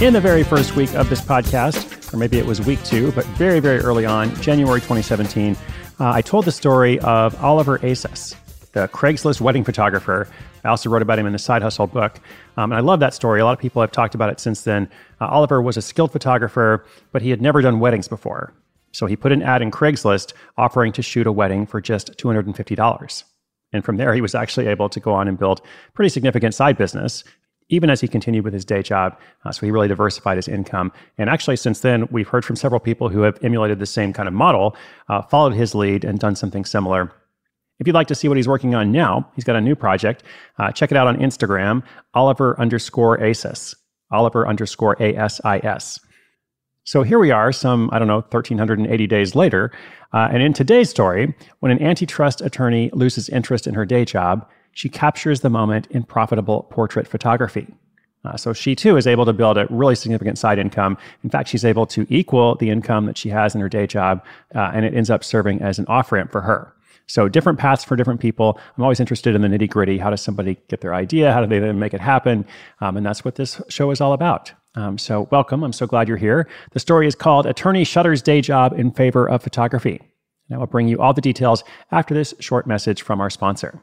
In the very first week of this podcast, or maybe it was week two, but very, very early on, January 2017, uh, I told the story of Oliver Asas, the Craigslist wedding photographer. I also wrote about him in the Side Hustle book. Um, and I love that story. A lot of people have talked about it since then. Uh, Oliver was a skilled photographer, but he had never done weddings before. So he put an ad in Craigslist offering to shoot a wedding for just $250. And from there, he was actually able to go on and build pretty significant side business even as he continued with his day job. Uh, so he really diversified his income. And actually, since then, we've heard from several people who have emulated the same kind of model, uh, followed his lead, and done something similar. If you'd like to see what he's working on now, he's got a new project. Uh, check it out on Instagram, Oliver underscore ASIS, Oliver underscore ASIS. So here we are, some, I don't know, 1,380 days later. Uh, and in today's story, when an antitrust attorney loses interest in her day job, she captures the moment in profitable portrait photography. Uh, so she too is able to build a really significant side income. In fact, she's able to equal the income that she has in her day job, uh, and it ends up serving as an off ramp for her. So different paths for different people. I'm always interested in the nitty gritty. How does somebody get their idea? How do they then make it happen? Um, and that's what this show is all about. Um, so welcome. I'm so glad you're here. The story is called Attorney Shutters Day Job in Favor of Photography. And I will bring you all the details after this short message from our sponsor.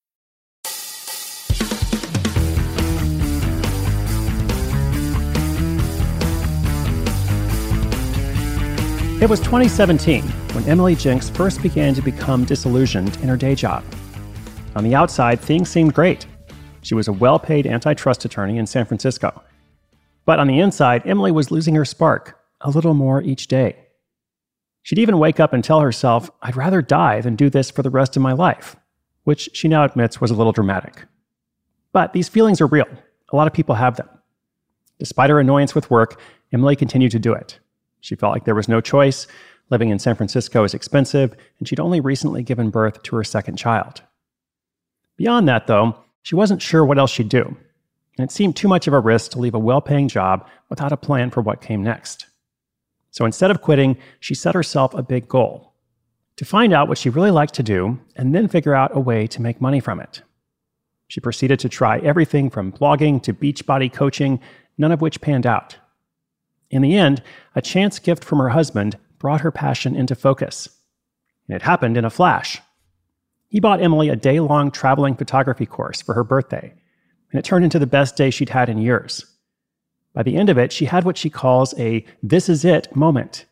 It was 2017 when Emily Jenks first began to become disillusioned in her day job. On the outside, things seemed great. She was a well paid antitrust attorney in San Francisco. But on the inside, Emily was losing her spark a little more each day. She'd even wake up and tell herself, I'd rather die than do this for the rest of my life, which she now admits was a little dramatic. But these feelings are real. A lot of people have them. Despite her annoyance with work, Emily continued to do it. She felt like there was no choice. Living in San Francisco is expensive, and she'd only recently given birth to her second child. Beyond that, though, she wasn't sure what else she'd do, and it seemed too much of a risk to leave a well paying job without a plan for what came next. So instead of quitting, she set herself a big goal to find out what she really liked to do and then figure out a way to make money from it. She proceeded to try everything from blogging to Beachbody coaching, none of which panned out. In the end, a chance gift from her husband brought her passion into focus. And it happened in a flash. He bought Emily a day long traveling photography course for her birthday, and it turned into the best day she'd had in years. By the end of it, she had what she calls a this is it moment.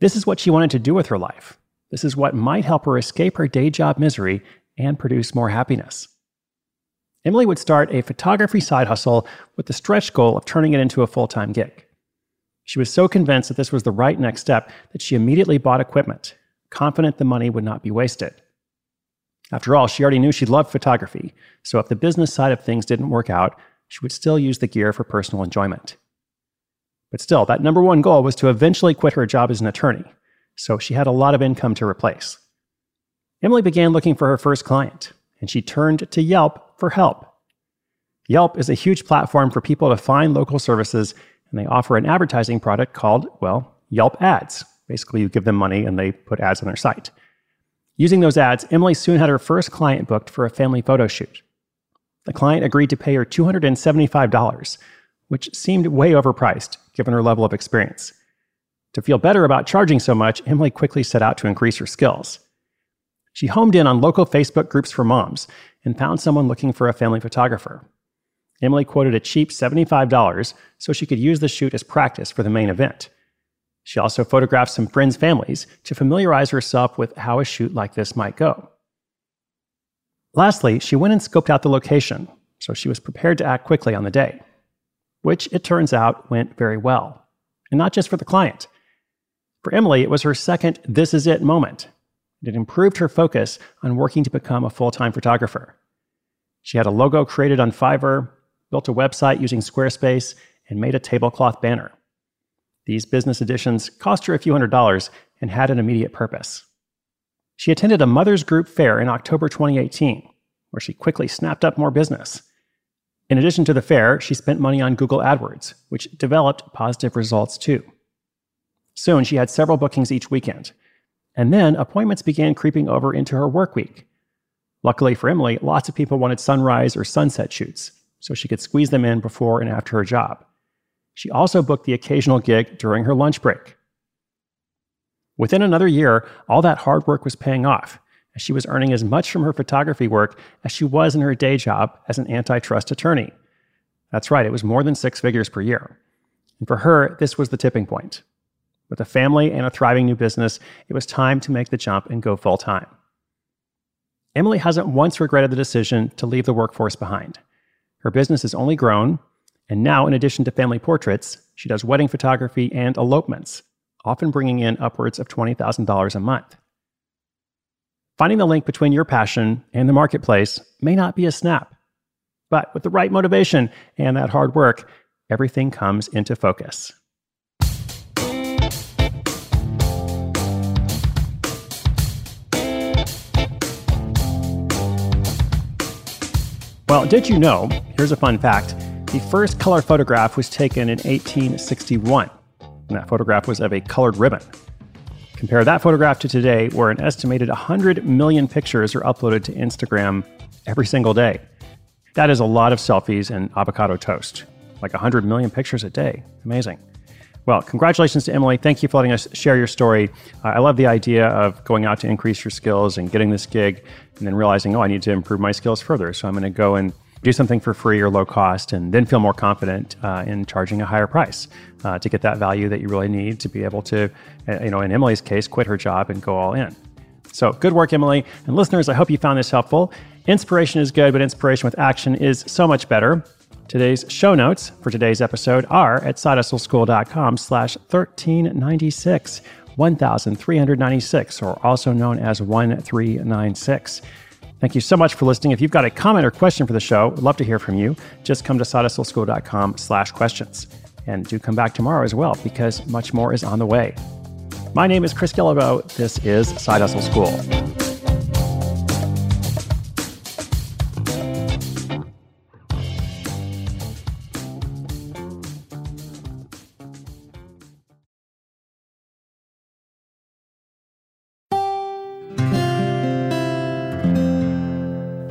This is what she wanted to do with her life. This is what might help her escape her day job misery and produce more happiness. Emily would start a photography side hustle with the stretch goal of turning it into a full time gig. She was so convinced that this was the right next step that she immediately bought equipment, confident the money would not be wasted. After all, she already knew she loved photography, so if the business side of things didn't work out, she would still use the gear for personal enjoyment. But still, that number one goal was to eventually quit her job as an attorney, so she had a lot of income to replace. Emily began looking for her first client, and she turned to Yelp for help. Yelp is a huge platform for people to find local services, and they offer an advertising product called, well, Yelp Ads. Basically, you give them money and they put ads on their site. Using those ads, Emily soon had her first client booked for a family photo shoot. The client agreed to pay her $275, which seemed way overpriced given her level of experience. To feel better about charging so much, Emily quickly set out to increase her skills. She homed in on local Facebook groups for moms and found someone looking for a family photographer. Emily quoted a cheap $75 so she could use the shoot as practice for the main event. She also photographed some friends' families to familiarize herself with how a shoot like this might go. Lastly, she went and scoped out the location, so she was prepared to act quickly on the day, which it turns out went very well. And not just for the client. For Emily, it was her second this is it moment. It improved her focus on working to become a full time photographer. She had a logo created on Fiverr, built a website using Squarespace, and made a tablecloth banner. These business additions cost her a few hundred dollars and had an immediate purpose. She attended a mother's group fair in October 2018, where she quickly snapped up more business. In addition to the fair, she spent money on Google AdWords, which developed positive results too. Soon, she had several bookings each weekend. And then appointments began creeping over into her work week. Luckily for Emily, lots of people wanted sunrise or sunset shoots, so she could squeeze them in before and after her job. She also booked the occasional gig during her lunch break. Within another year, all that hard work was paying off, as she was earning as much from her photography work as she was in her day job as an antitrust attorney. That's right, it was more than six figures per year. And for her, this was the tipping point. With a family and a thriving new business, it was time to make the jump and go full time. Emily hasn't once regretted the decision to leave the workforce behind. Her business has only grown, and now, in addition to family portraits, she does wedding photography and elopements, often bringing in upwards of $20,000 a month. Finding the link between your passion and the marketplace may not be a snap, but with the right motivation and that hard work, everything comes into focus. Well, did you know? Here's a fun fact. The first color photograph was taken in 1861, and that photograph was of a colored ribbon. Compare that photograph to today, where an estimated 100 million pictures are uploaded to Instagram every single day. That is a lot of selfies and avocado toast, like 100 million pictures a day. Amazing. Well, congratulations to Emily. Thank you for letting us share your story. Uh, I love the idea of going out to increase your skills and getting this gig and then realizing, oh, I need to improve my skills further. So I'm going to go and do something for free or low cost and then feel more confident uh, in charging a higher price uh, to get that value that you really need to be able to, uh, you know, in Emily's case, quit her job and go all in. So good work, Emily. And listeners, I hope you found this helpful. Inspiration is good, but inspiration with action is so much better. Today's show notes for today's episode are at sidehustleschool.com slash 1396, 1396, or also known as 1396. Thank you so much for listening. If you've got a comment or question for the show, we'd love to hear from you. Just come to sidehustleschool.com slash questions. And do come back tomorrow as well, because much more is on the way. My name is Chris Guillebeau. This is Side Hustle School.